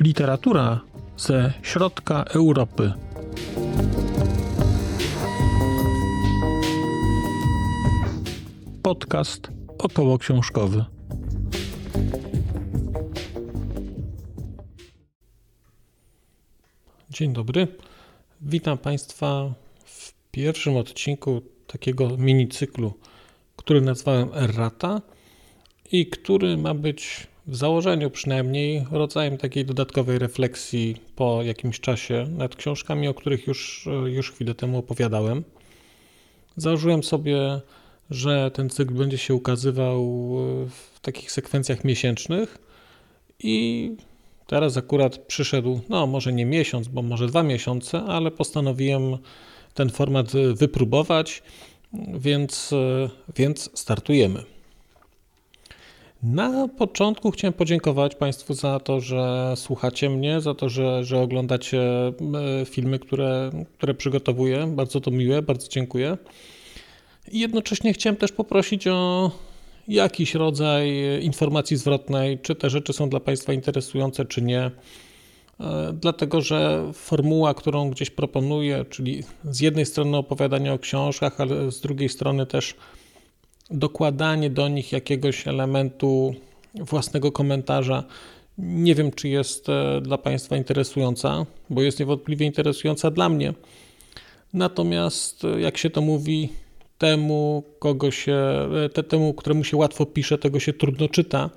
Literatura ze środka Europy. Podcast około książkowy. Dzień dobry. Witam Państwa pierwszym odcinku takiego minicyklu, który nazwałem Errata i który ma być w założeniu przynajmniej rodzajem takiej dodatkowej refleksji po jakimś czasie nad książkami, o których już, już chwilę temu opowiadałem. Założyłem sobie, że ten cykl będzie się ukazywał w takich sekwencjach miesięcznych i teraz akurat przyszedł, no może nie miesiąc, bo może dwa miesiące, ale postanowiłem ten format wypróbować, więc, więc startujemy. Na początku chciałem podziękować Państwu za to, że słuchacie mnie, za to, że, że oglądacie e, filmy, które, które przygotowuję. Bardzo to miłe, bardzo dziękuję. I jednocześnie chciałem też poprosić o jakiś rodzaj informacji zwrotnej, czy te rzeczy są dla Państwa interesujące, czy nie. E, dlatego, że formuła, którą gdzieś proponuję, czyli z jednej strony opowiadanie o książkach, ale z drugiej strony też dokładanie do nich jakiegoś elementu własnego komentarza. Nie wiem, czy jest e, dla Państwa interesująca, bo jest niewątpliwie interesująca dla mnie. Natomiast, e, jak się to mówi, temu, kogo się, te, temu, któremu się łatwo pisze, tego się trudno czyta,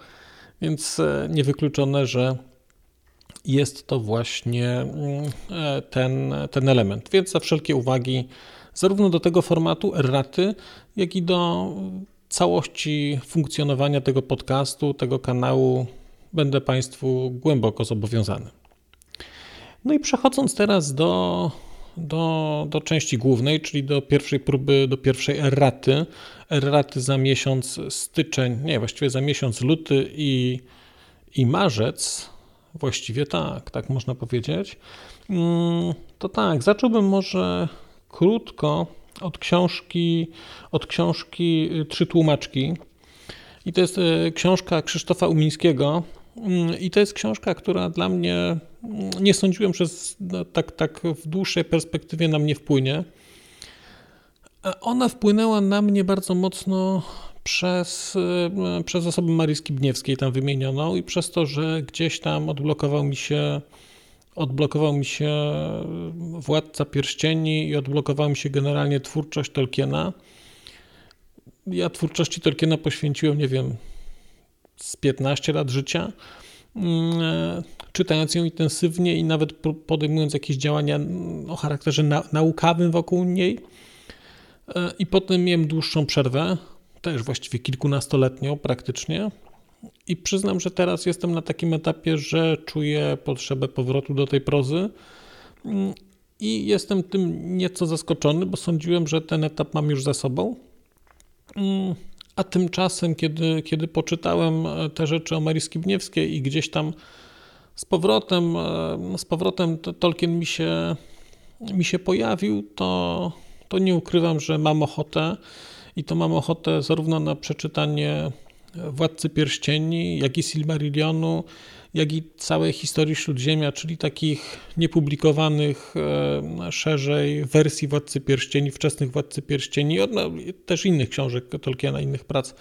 więc niewykluczone, że jest to właśnie mm, ten, ten element. Więc za wszelkie uwagi zarówno do tego formatu erraty, jak i do całości funkcjonowania tego podcastu, tego kanału będę Państwu głęboko zobowiązany. No i przechodząc teraz do, do, do części głównej, czyli do pierwszej próby, do pierwszej erraty. Erraty za miesiąc styczeń, nie, właściwie za miesiąc luty i, i marzec. Właściwie tak, tak można powiedzieć. Mm, to tak, zacząłbym może krótko od książki, od książki y, Trzy tłumaczki. I to jest y, książka Krzysztofa Umińskiego. Mm, I to jest książka, która dla mnie, mm, nie sądziłem, że no, tak, tak w dłuższej perspektywie na mnie wpłynie. Ona wpłynęła na mnie bardzo mocno przez, y, przez osobę Marii Skibniewskiej tam wymienioną i przez to, że gdzieś tam odblokował mi się odblokował mi się Władca Pierścieni i odblokowała mi się generalnie twórczość Tolkiena. Ja twórczości Tolkiena poświęciłem, nie wiem, z 15 lat życia, mm, czytając ją intensywnie i nawet podejmując jakieś działania o charakterze naukowym wokół niej. I potem miałem dłuższą przerwę, też właściwie kilkunastoletnią praktycznie, i przyznam, że teraz jestem na takim etapie, że czuję potrzebę powrotu do tej prozy. Mm, I jestem tym nieco zaskoczony, bo sądziłem, że ten etap mam już za sobą. Mm, a tymczasem, kiedy, kiedy poczytałem e, te rzeczy o Marii Skibniewskiej i gdzieś tam z powrotem, e, z powrotem Tolkien mi się, mi się pojawił, to, to nie ukrywam, że mam ochotę i to mam ochotę zarówno na przeczytanie Władcy Pierścieni, jak i Silmarillionu, jak i całej historii Śródziemia, czyli takich niepublikowanych e, szerzej wersji Władcy Pierścieni, wczesnych Władcy Pierścieni, no, też innych książek Tolkiena, innych prac,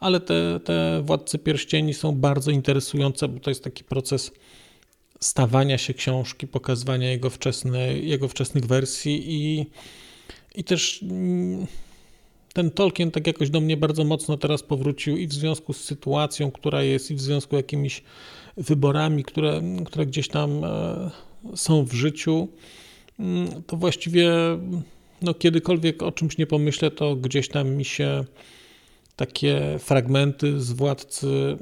ale te, te Władcy Pierścieni są bardzo interesujące, bo to jest taki proces stawania się książki, pokazywania jego, wczesne, jego wczesnych wersji i, i też mm, ten Tolkien tak jakoś do mnie bardzo mocno teraz powrócił i w związku z sytuacją, która jest, i w związku z jakimiś wyborami, które, które gdzieś tam e, są w życiu, mm, to właściwie no, kiedykolwiek o czymś nie pomyślę, to gdzieś tam mi się takie fragmenty z władcy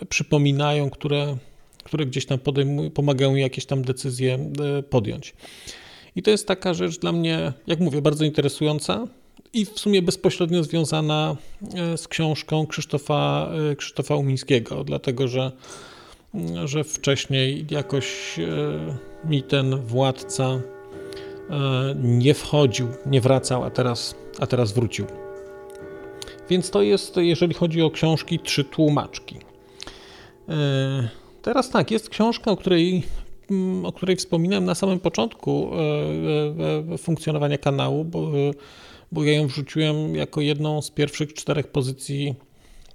e, przypominają, które, które gdzieś tam podejmują, pomagają jakieś tam decyzje e, podjąć. I to jest taka rzecz dla mnie, jak mówię, bardzo interesująca i w sumie bezpośrednio związana e, z książką Krzysztofa, e, Krzysztofa Umińskiego, dlatego że, że wcześniej jakoś e, mi ten władca nie wchodził, nie wracał, a teraz, a teraz wrócił. Więc to jest, jeżeli chodzi o książki, trzy tłumaczki. Teraz tak, jest książka, o której, mm, o której wspominałem na samym początku funkcjonowania kanału, bo, bo ja ją wrzuciłem jako jedną z pierwszych czterech pozycji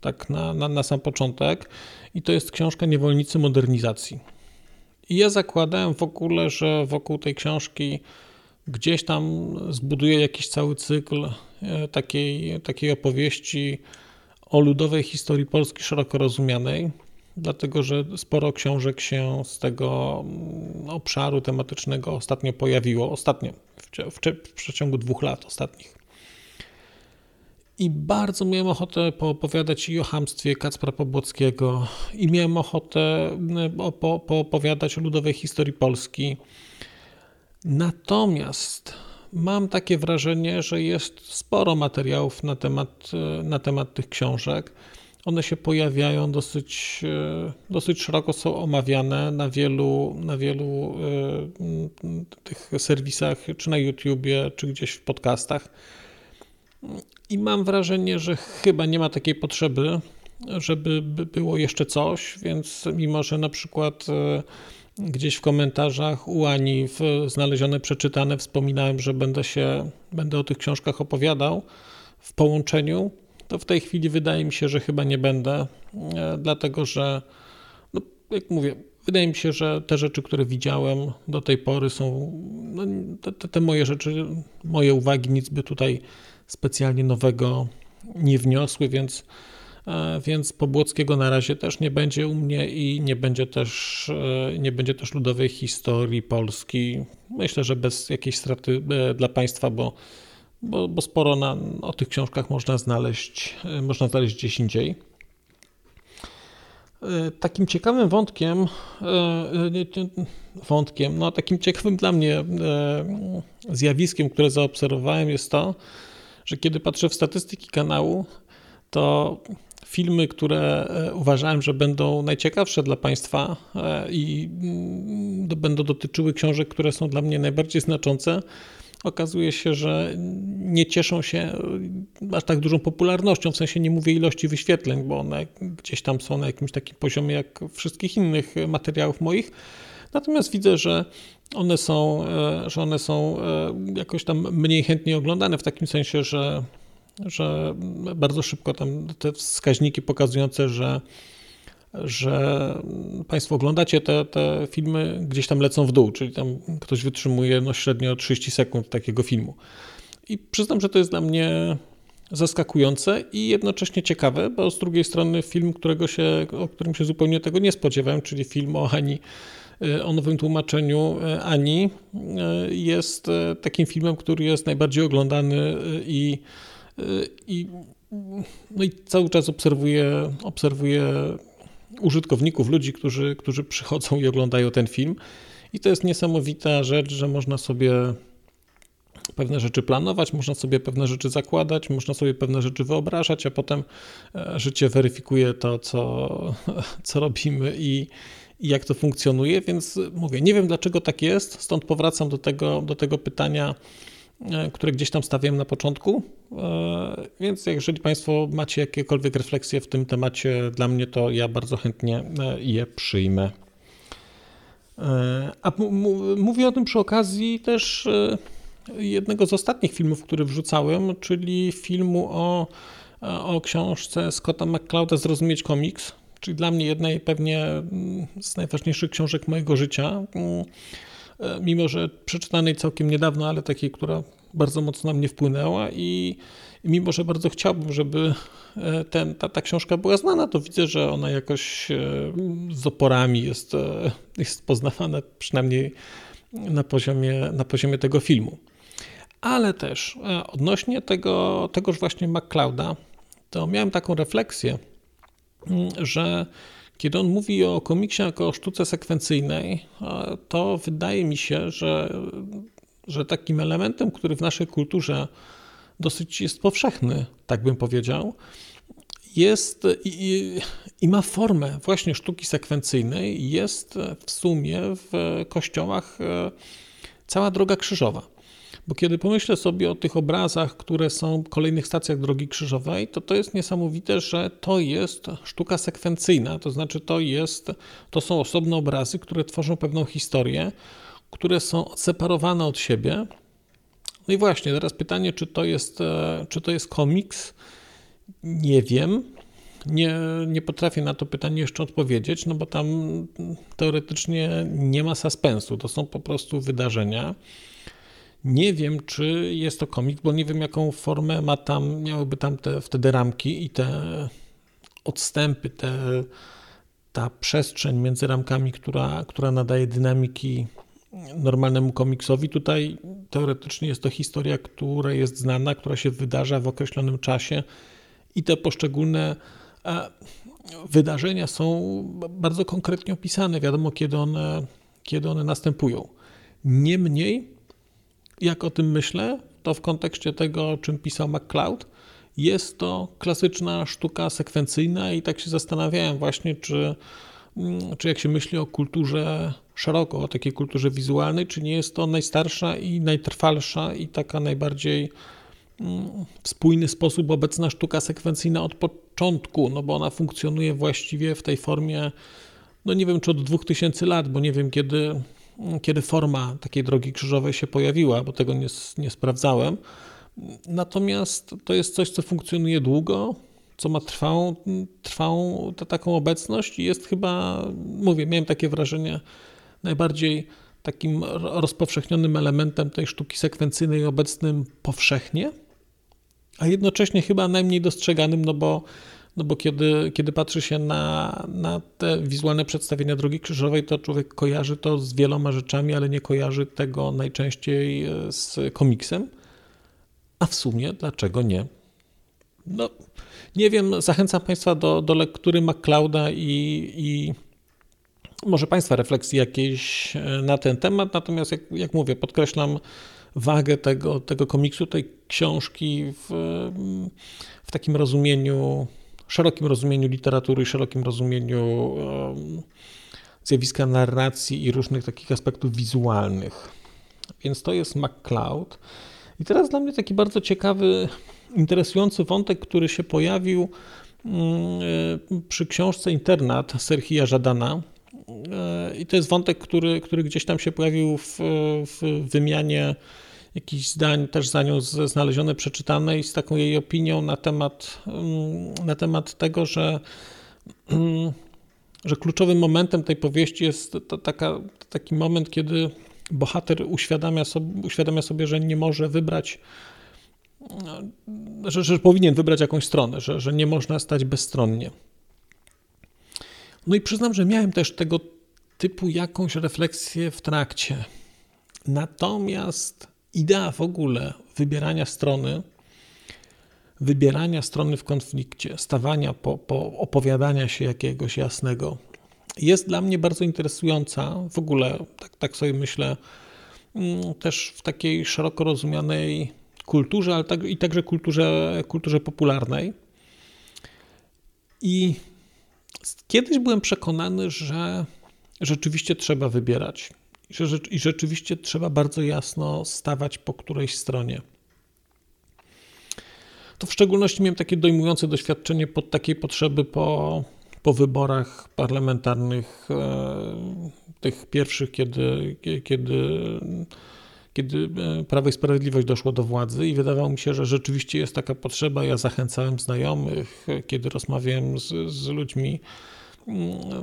tak na, na, na sam początek i to jest książka Niewolnicy Modernizacji. I ja zakładałem w ogóle, że wokół tej książki gdzieś tam zbuduję jakiś cały cykl e, takiej, takiej opowieści o ludowej historii Polski szeroko rozumianej, dlatego że sporo książek się z tego mm, obszaru tematycznego ostatnio pojawiło, ostatnio, w, w, w przeciągu dwóch lat ostatnich. I bardzo miałem ochotę poopowiadać i o hamstwie Kacpra Pobłockiego, i miałem ochotę poopowiadać o ludowej historii Polski. Natomiast mam takie wrażenie, że jest sporo materiałów na temat, na temat tych książek. One się pojawiają dosyć, dosyć szeroko, są omawiane na wielu, na wielu tych serwisach, czy na YouTubie, czy gdzieś w podcastach. I mam wrażenie, że chyba nie ma takiej potrzeby, żeby było jeszcze coś, więc mimo, że na przykład e, gdzieś w komentarzach u Ani w znalezione, przeczytane wspominałem, że będę się, będę o tych książkach opowiadał w połączeniu, to w tej chwili wydaje mi się, że chyba nie będę, e, dlatego że, no, jak mówię, wydaje mi się, że te rzeczy, które widziałem do tej pory są, no, te, te moje rzeczy, moje uwagi, nic by tutaj specjalnie nowego nie wniosły, więc, e, więc Pobłockiego na razie też nie będzie u mnie i nie będzie też, e, nie będzie też ludowej historii Polski. Myślę, że bez jakiejś straty e, dla państwa, bo, bo, bo sporo na, o tych książkach można znaleźć, można znaleźć gdzieś indziej. Takim ciekawym wątkiem, wątkiem, no takim ciekawym dla mnie zjawiskiem, które zaobserwowałem jest to, że kiedy patrzę w statystyki kanału, to filmy, które e, uważałem, że będą najciekawsze dla Państwa e, i mm, będą dotyczyły książek, które są dla mnie najbardziej znaczące, okazuje się, że nie cieszą się e, aż tak dużą popularnością, w sensie nie mówię ilości wyświetleń, bo one gdzieś tam są na jakimś takim poziomie jak wszystkich innych materiałów moich. Natomiast widzę, że one są, e, że one są e, jakoś tam mniej chętnie oglądane, w takim sensie, że, że bardzo szybko tam te wskaźniki pokazujące, że, że Państwo oglądacie te, te filmy, gdzieś tam lecą w dół, czyli tam ktoś wytrzymuje no, średnio 30 sekund takiego filmu. I przyznam, że to jest dla mnie zaskakujące i jednocześnie ciekawe, bo z drugiej strony film, którego się, o którym się zupełnie tego nie spodziewałem, czyli film o Ani E, o nowym tłumaczeniu e, Ani e, jest takim filmem, który jest najbardziej oglądany i, i, no i cały czas obserwuję, obserwuję użytkowników, ludzi, którzy, którzy przychodzą i oglądają ten film. I to jest niesamowita rzecz, że można sobie pewne rzeczy planować, można sobie pewne rzeczy zakładać, można sobie pewne rzeczy wyobrażać, a potem życie weryfikuje to, co, co robimy i, i jak to funkcjonuje, więc mówię, nie wiem dlaczego tak jest, stąd powracam do tego, do tego pytania, e, które gdzieś tam stawiałem na początku. E, więc jeżeli Państwo macie jakiekolwiek refleksje w tym temacie dla mnie, to ja bardzo chętnie e, je przyjmę. A mówię o tym przy okazji też jednego z ostatnich filmów, który wrzucałem, czyli filmu o, o książce Scotta McClouda Zrozumieć komiks czyli dla mnie jednej pewnie mm, z najważniejszych książek mojego życia, mm, e, mimo że przeczytanej całkiem niedawno, ale takiej, która bardzo mocno na mnie wpłynęła i mimo, że bardzo chciałbym, żeby e, ten, ta, ta książka była znana, to widzę, że ona jakoś e, z oporami jest, jest poznawana, przynajmniej na poziomie, na poziomie tego filmu. Ale też odnośnie tego, tegoż właśnie McClouda, to miałem taką refleksję, że kiedy on mówi o komiksie jako o sztuce sekwencyjnej, to wydaje mi się, że, że takim elementem, który w naszej kulturze dosyć jest powszechny, tak bym powiedział, jest i, i, ma formę właśnie sztuki sekwencyjnej, jest w sumie w kościołach e, cała droga krzyżowa. Bo kiedy pomyślę sobie o tych obrazach, które są w kolejnych stacjach Drogi Krzyżowej, to to jest niesamowite, że to jest sztuka sekwencyjna, to znaczy to jest, to są osobne obrazy, które tworzą pewną historię, które są odseparowane od siebie. No i właśnie, teraz pytanie, czy to jest, e, czy to jest komiks? Nie wiem. Nie, nie potrafię na to pytanie jeszcze odpowiedzieć, no bo tam teoretycznie nie ma suspensu. To są po prostu wydarzenia. Nie wiem, czy jest to komik, bo nie wiem, jaką formę ma tam, miałyby tam te wtedy ramki i te odstępy, te, ta przestrzeń między ramkami, która, która nadaje dynamiki normalnemu komiksowi. Tutaj teoretycznie jest to historia, która jest znana, która się wydarza w określonym czasie i te poszczególne e, wydarzenia są bardzo konkretnie opisane. Wiadomo, kiedy one, kiedy one następują. Niemniej, jak o tym myślę, to w kontekście tego, o czym pisał MacLeod, jest to klasyczna sztuka sekwencyjna i tak się zastanawiałem właśnie, czy, mm, czy jak się myśli o kulturze szeroko, o takiej kulturze wizualnej, czy nie jest to najstarsza i najtrwalsza i taka najbardziej mm, w spójny sposób obecna sztuka sekwencyjna od początku, no bo ona funkcjonuje właściwie w tej formie, no nie wiem czy od 2000 lat, bo nie wiem kiedy kiedy forma takiej drogi krzyżowej się pojawiła, bo tego nie, nie sprawdzałem. Natomiast to jest coś, co funkcjonuje długo, co ma trwałą, trwałą taką obecność i jest chyba, mówię, miałem takie wrażenie, najbardziej takim rozpowszechnionym elementem tej sztuki sekwencyjnej obecnym powszechnie, a jednocześnie chyba najmniej dostrzeganym, no bo no bo kiedy, kiedy patrzy się na, na te wizualne przedstawienia Drogi Krzyżowej, to człowiek kojarzy to z wieloma rzeczami, ale nie kojarzy tego najczęściej e, z komiksem. A w sumie dlaczego nie? No, nie wiem, zachęcam Państwa do, do lektury MacLeoda i, i może Państwa refleksji jakiejś e, na ten temat, natomiast jak, jak mówię, podkreślam wagę tego, tego komiksu, tej książki w, w takim rozumieniu szerokim rozumieniu literatury, szerokim rozumieniu zjawiska narracji i różnych takich aspektów wizualnych. Więc to jest MacLeod. I teraz dla mnie taki bardzo ciekawy, interesujący wątek, który się pojawił mm, e, przy książce Internat Serhija Żadana. E, I to jest wątek, który, który gdzieś tam się pojawił w, w wymianie jakichś zdań też za nią znalezione, przeczytane i z taką jej opinią na temat, mm, na temat tego, że, mm, że kluczowym momentem tej powieści jest taka, taki moment, kiedy bohater uświadamia sobie, uświadamia sobie, że nie może wybrać, że, że powinien wybrać jakąś stronę, że, że nie można stać bezstronnie. No i przyznam, że miałem też tego typu jakąś refleksję w trakcie. Natomiast idea w ogóle wybierania strony, wybierania strony w konflikcie, stawania po, po opowiadania się jakiegoś jasnego, jest dla mnie bardzo interesująca. W ogóle, tak, tak sobie myślę, mm, też w takiej szeroko rozumianej kulturze, ale tak, i także kulturze, kulturze popularnej. I kiedyś byłem przekonany, że rzeczywiście trzeba wybierać i rzeczywiście trzeba bardzo jasno stawać po którejś stronie. To w szczególności miałem takie dojmujące doświadczenie pod takiej potrzeby po, po wyborach parlamentarnych, e, tych pierwszych, kiedy, kiedy, kiedy e, Prawo i Sprawiedliwość doszło do władzy i wydawało mi się, że rzeczywiście jest taka potrzeba. Ja zachęcałem znajomych, kiedy rozmawiałem z, z ludźmi,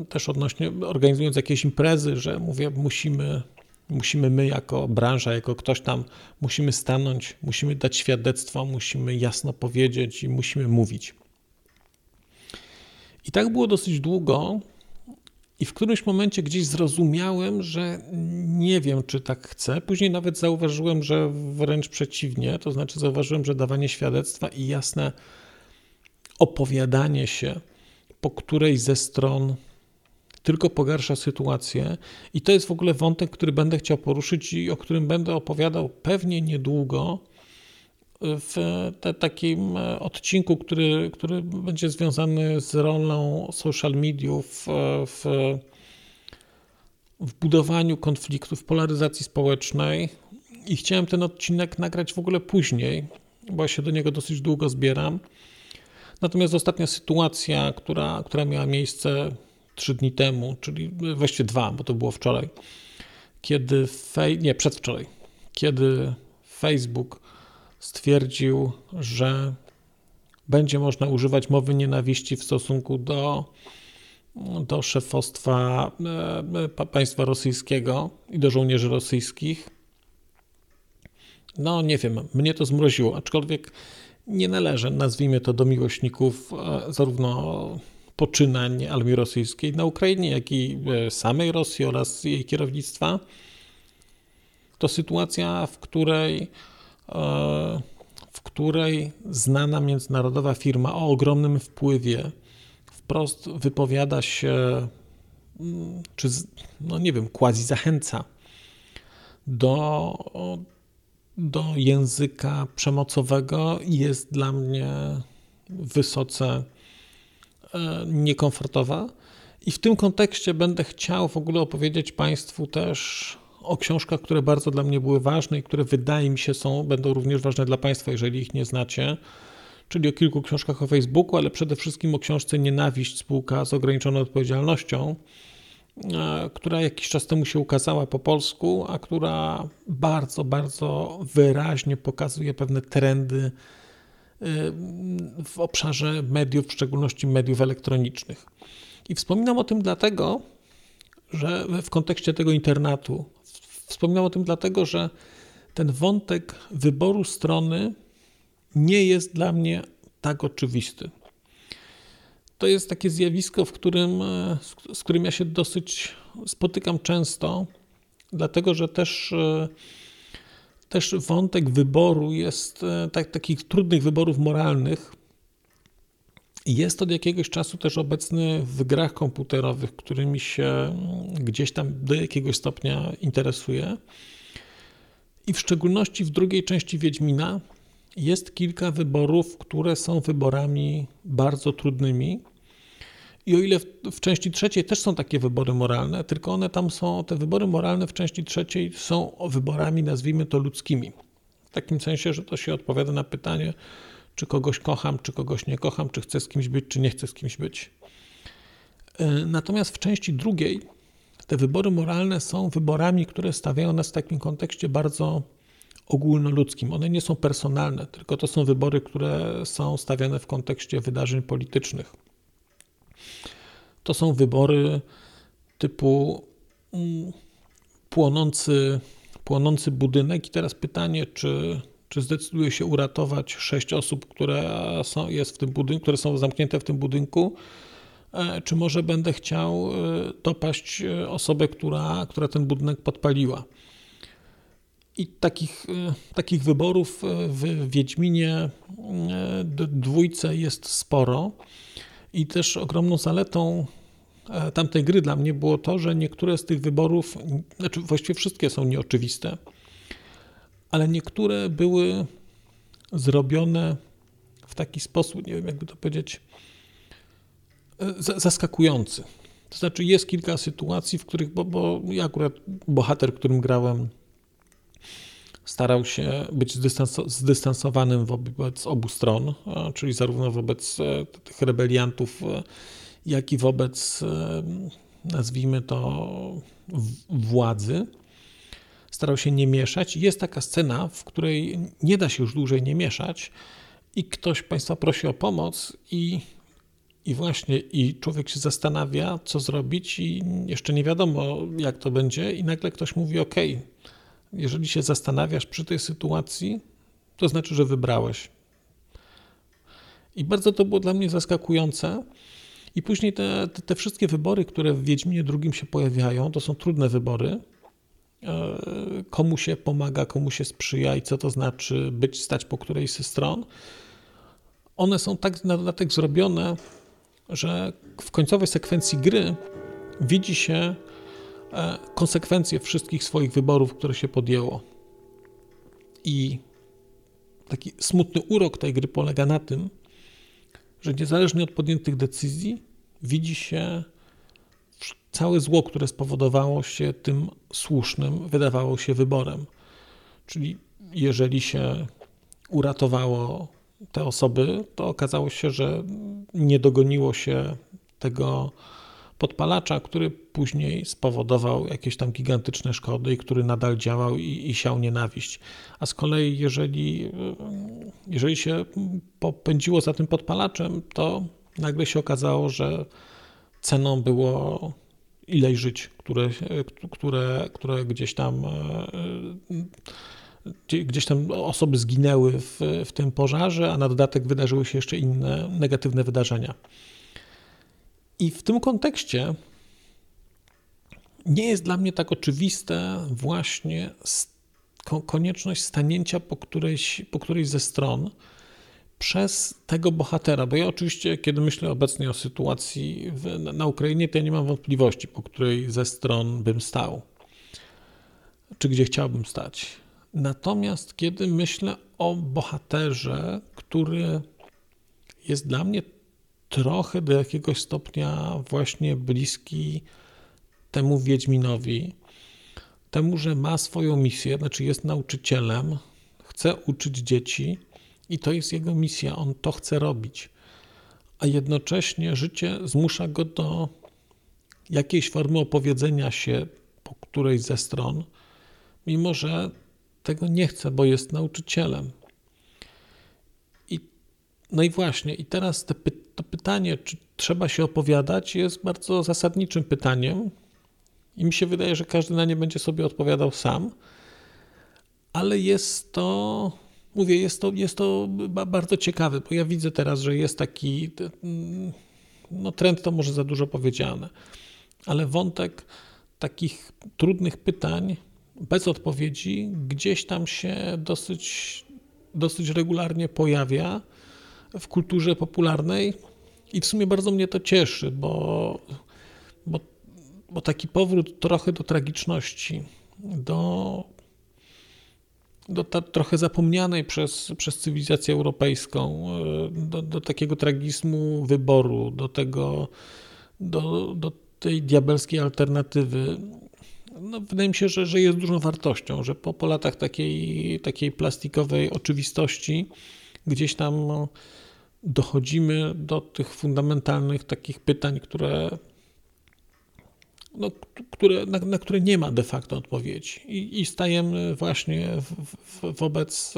też odnośnie, organizując jakieś imprezy, że mówię, musimy, musimy my jako branża, jako ktoś tam, musimy stanąć, musimy dać świadectwo, musimy jasno powiedzieć i musimy mówić. I tak było dosyć długo, i w którymś momencie gdzieś zrozumiałem, że nie wiem, czy tak chcę. Później nawet zauważyłem, że wręcz przeciwnie, to znaczy zauważyłem, że dawanie świadectwa i jasne opowiadanie się po której ze stron tylko pogarsza sytuację. I to jest w ogóle wątek, który będę chciał poruszyć i o którym będę opowiadał pewnie niedługo w te, takim odcinku, który, który będzie związany z rolą social mediów w, w, w budowaniu konfliktów, polaryzacji społecznej. i chciałem ten odcinek nagrać w ogóle później, bo ja się do niego dosyć długo zbieram. Natomiast ostatnia sytuacja, która, która miała miejsce trzy dni temu, czyli właściwie dwa, bo to było wczoraj, kiedy, fej, nie, przedwczoraj, kiedy Facebook stwierdził, że będzie można używać mowy nienawiści w stosunku do, do szefostwa e, państwa rosyjskiego i do żołnierzy rosyjskich. No, nie wiem, mnie to zmroziło, aczkolwiek nie należę, nazwijmy to, do miłośników e, zarówno poczynań armii rosyjskiej na Ukrainie, jak i e, samej Rosji oraz jej kierownictwa. To sytuacja, w której w której znana międzynarodowa firma o ogromnym wpływie wprost wypowiada się, mm, czy no nie wiem, quasi zachęca do, do języka przemocowego, jest dla mnie wysoce e, niekomfortowa. I w tym kontekście będę chciał w ogóle opowiedzieć Państwu też o książkach, które bardzo dla mnie były ważne i które wydaje mi się są, będą również ważne dla Państwa, jeżeli ich nie znacie. Czyli o kilku książkach o Facebooku, ale przede wszystkim o książce Nienawiść, spółka z ograniczoną odpowiedzialnością, która jakiś czas temu się ukazała po polsku, a która bardzo, bardzo wyraźnie pokazuje pewne trendy e, w obszarze mediów, w szczególności mediów elektronicznych. I wspominam o tym dlatego, że w kontekście tego internatu, Wspominam o tym dlatego, że ten wątek wyboru strony nie jest dla mnie tak oczywisty. To jest takie zjawisko, w którym, e, z którym ja się dosyć spotykam często, dlatego że też, e, też wątek wyboru jest, e, tak, takich trudnych wyborów moralnych, jest od jakiegoś czasu też obecny w grach komputerowych, którymi się gdzieś tam do jakiegoś stopnia interesuje. I w szczególności w drugiej części Wiedźmina jest kilka wyborów, które są wyborami bardzo trudnymi. I o ile w, w, części trzeciej też są takie wybory moralne, tylko one tam są, te wybory moralne w części trzeciej są wyborami, nazwijmy to ludzkimi. W takim sensie, że to się odpowiada na pytanie, czy kogoś kocham, czy kogoś nie kocham, czy chcę z kimś być, czy nie chcę z kimś być. E, natomiast w części drugiej te wybory moralne są wyborami, które stawiają nas w takim kontekście bardzo ogólnoludzkim. One nie są personalne, tylko to są wybory, które są stawiane w kontekście wydarzeń politycznych. To są wybory typu mm, płonący, płonący budynek. I teraz pytanie, czy czy zdecyduje się uratować sześć osób, które są, jest w tym budynku, które są zamknięte w tym budynku, e, czy może będę chciał e, dopaść e, osobę, która, która ten budynek podpaliła. I takich, takich wyborów w Wiedźminie dwójce jest sporo. I też ogromną zaletą tamtej gry dla mnie było to, że niektóre z tych wyborów, znaczy właściwie wszystkie są nieoczywiste ale niektóre były zrobione w taki sposób, nie wiem jakby to powiedzieć, e, zaskakujący. To znaczy jest kilka sytuacji, w których, bo, bo ja akurat bohater, którym grałem, starał się być zdystansowanym wobec obu stron, czyli zarówno wobec e, tych rebeliantów, e, jak i wobec, nazwijmy to, władzy starał się nie mieszać. Jest taka scena, w której nie da się już dłużej nie mieszać i ktoś Państwa prosi o pomoc i, i właśnie i człowiek się zastanawia, co zrobić i jeszcze nie wiadomo, jak to będzie i nagle ktoś mówi, ok, jeżeli się zastanawiasz przy tej sytuacji, to znaczy, że wybrałeś. I bardzo to było dla mnie zaskakujące. I później te, te, te wszystkie wybory, które w Wiedźminie drugim się pojawiają, to są trudne wybory, E, komu się pomaga, komu się sprzyja i co to znaczy być, stać po którejś ze stron. One są tak na dodatek zrobione, że w końcowej sekwencji gry widzi się konsekwencje wszystkich swoich wyborów, które się podjęło. I taki smutny urok tej gry polega na tym, że niezależnie od podjętych decyzji, widzi się całe zło, które spowodowało się tym słusznym, wydawało się wyborem. Czyli jeżeli się uratowało te osoby, to okazało się, że nie dogoniło się tego podpalacza, który później spowodował jakieś tam gigantyczne szkody i który nadal działał i, i siał nienawiść. A z kolei, jeżeli, jeżeli się popędziło za tym podpalaczem, to nagle się okazało, że ceną było ileś żyć, które, które, które gdzieś tam gdzieś tam osoby zginęły w, w tym pożarze, a na dodatek wydarzyły się jeszcze inne negatywne wydarzenia. I w tym kontekście nie jest dla mnie tak oczywiste właśnie konieczność stanięcia po którejś, po którejś ze stron przez tego bohatera, bo ja oczywiście, kiedy myślę obecnie o sytuacji w, na Ukrainie, to ja nie mam wątpliwości, po której ze stron bym stał, czy gdzie chciałbym stać. Natomiast kiedy myślę o bohaterze, który jest dla mnie trochę do jakiegoś stopnia właśnie bliski temu Wiedźminowi, temu, że ma swoją misję, znaczy jest nauczycielem, chce uczyć dzieci i to jest jego misja, on to chce robić. A jednocześnie życie zmusza go do jakiejś formy opowiedzenia się po którejś ze stron, mimo że tego nie chce, bo jest nauczycielem. I, no i właśnie, i teraz te, to pytanie, czy trzeba się opowiadać, jest bardzo zasadniczym pytaniem. I mi się wydaje, że każdy na nie będzie sobie odpowiadał sam, ale jest to, mówię, jest to, jest to bardzo ciekawe, bo ja widzę teraz, że jest taki, no trend to może za dużo powiedziane, ale wątek takich trudnych pytań bez odpowiedzi gdzieś tam się dosyć, dosyć regularnie pojawia w kulturze popularnej i w sumie bardzo mnie to cieszy, bo, bo taki powrót trochę do tragiczności, do, do ta, trochę zapomnianej przez, przez cywilizację europejską, do, do takiego tragizmu wyboru, do tego, do, do tej diabelskiej alternatywy. No, wydaje mi się, że, że jest dużą wartością, że po, po latach takiej, takiej plastikowej oczywistości gdzieś tam no, dochodzimy do tych fundamentalnych takich pytań, które, no, które, na, na, które nie ma de facto odpowiedzi. I, i stajemy właśnie w, w, wobec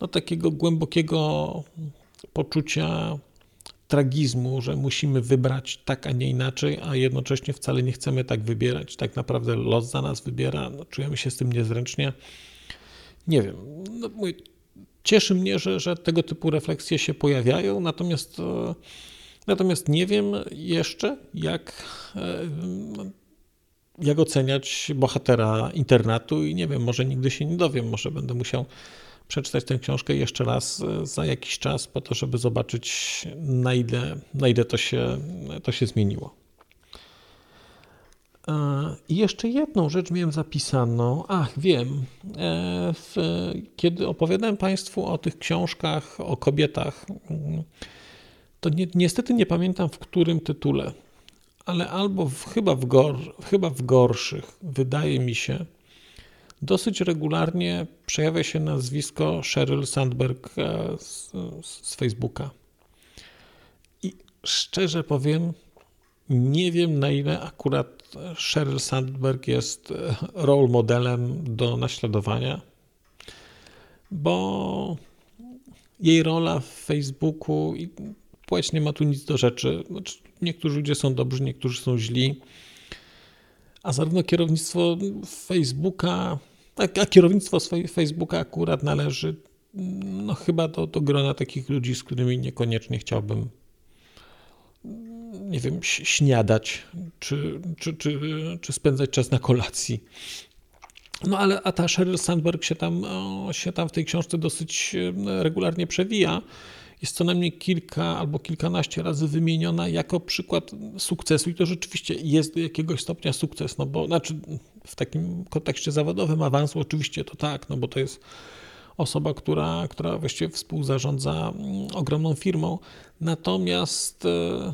no, takiego głębokiego poczucia tragizmu, że musimy wybrać tak, a nie inaczej, a jednocześnie wcale nie chcemy tak wybierać. Tak naprawdę los za nas wybiera, no, czujemy się z tym niezręcznie. Nie wiem. No, mój, cieszy mnie, że, że tego typu refleksje się pojawiają, natomiast, e, natomiast nie wiem jeszcze, jak, e, jak oceniać bohatera internatu i nie wiem, może nigdy się nie dowiem, może będę musiał przeczytać tę książkę jeszcze raz e, za jakiś czas, po to, żeby zobaczyć, na ile, na ile to, się, to się zmieniło. E, I jeszcze jedną rzecz miałem zapisaną. Ach, wiem. Kiedy opowiadałem Państwu o tych książkach o kobietach, to ni niestety nie pamiętam w którym tytule, ale albo w, chyba, w chyba w gorszych, wydaje mi się, dosyć regularnie przejawia się nazwisko Sheryl Sandberg e, z, z Facebooka. I szczerze powiem, nie wiem na ile akurat Sheryl Sandberg jest e, role modelem do naśladowania, bo jej rola w Facebooku płeć nie ma tu nic do rzeczy. Znaczy, niektórzy ludzie są dobrzy, niektórzy są źli. A zarówno kierownictwo Facebooka a kierownictwo Facebooka akurat należy no chyba do, do grona takich ludzi, z którymi niekoniecznie chciałbym nie wiem, śniadać, czy, czy, czy, czy spędzać czas na kolacji. No ale a ta Sheryl Sandberg się tam, się tam w tej książce dosyć regularnie przewija jest co najmniej kilka albo kilkanaście razy wymieniona jako przykład sukcesu i to rzeczywiście jest do jakiegoś stopnia sukces, no bo znaczy w takim kontekście zawodowym awansu oczywiście to tak, no bo to jest osoba, która, która właściwie współzarządza mm, ogromną firmą, natomiast e,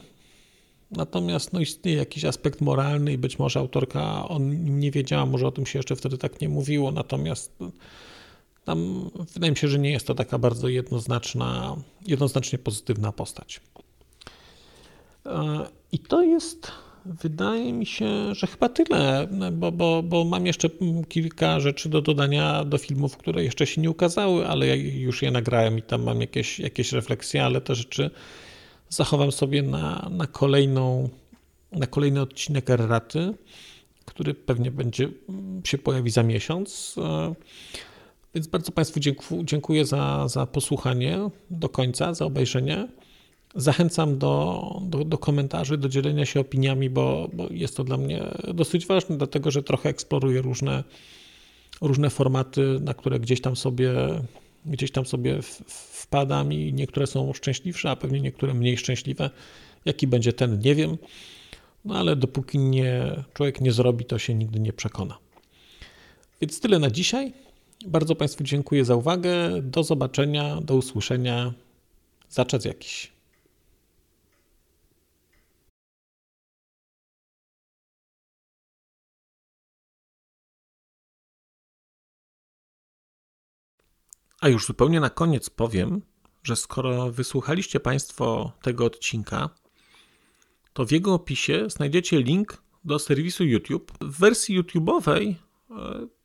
Natomiast no, istnieje jakiś aspekt moralny i być może autorka on nie wiedziała, może o tym się jeszcze wtedy tak nie mówiło, natomiast tam wydaje mi się, że nie jest to taka bardzo jednoznaczna, jednoznacznie pozytywna postać. E, I to jest, wydaje mi się, że chyba tyle, bo, bo, bo mam jeszcze kilka rzeczy do dodania do filmów, które jeszcze się nie ukazały, ale ja już je nagrałem i tam mam jakieś, jakieś refleksje, ale te rzeczy zachowam sobie na, na, kolejną, na kolejny odcinek Erraty, który pewnie będzie się pojawi za miesiąc. Więc bardzo Państwu dziękuję za, za posłuchanie do końca, za obejrzenie. Zachęcam do, do, do, komentarzy, do dzielenia się opiniami, bo, bo jest to dla mnie dosyć ważne, dlatego że trochę eksploruję różne, różne formaty, na które gdzieś tam sobie, gdzieś tam sobie wpadam i niektóre są szczęśliwsze, a pewnie niektóre mniej szczęśliwe. Jaki będzie ten, nie wiem, no ale dopóki nie, człowiek nie zrobi, to się nigdy nie przekona. Więc tyle na dzisiaj. Bardzo Państwu dziękuję za uwagę. Do zobaczenia, do usłyszenia za czas jakiś. A już zupełnie na koniec powiem, że skoro wysłuchaliście Państwo tego odcinka, to w jego opisie znajdziecie link do serwisu YouTube. W wersji YouTube'owej e,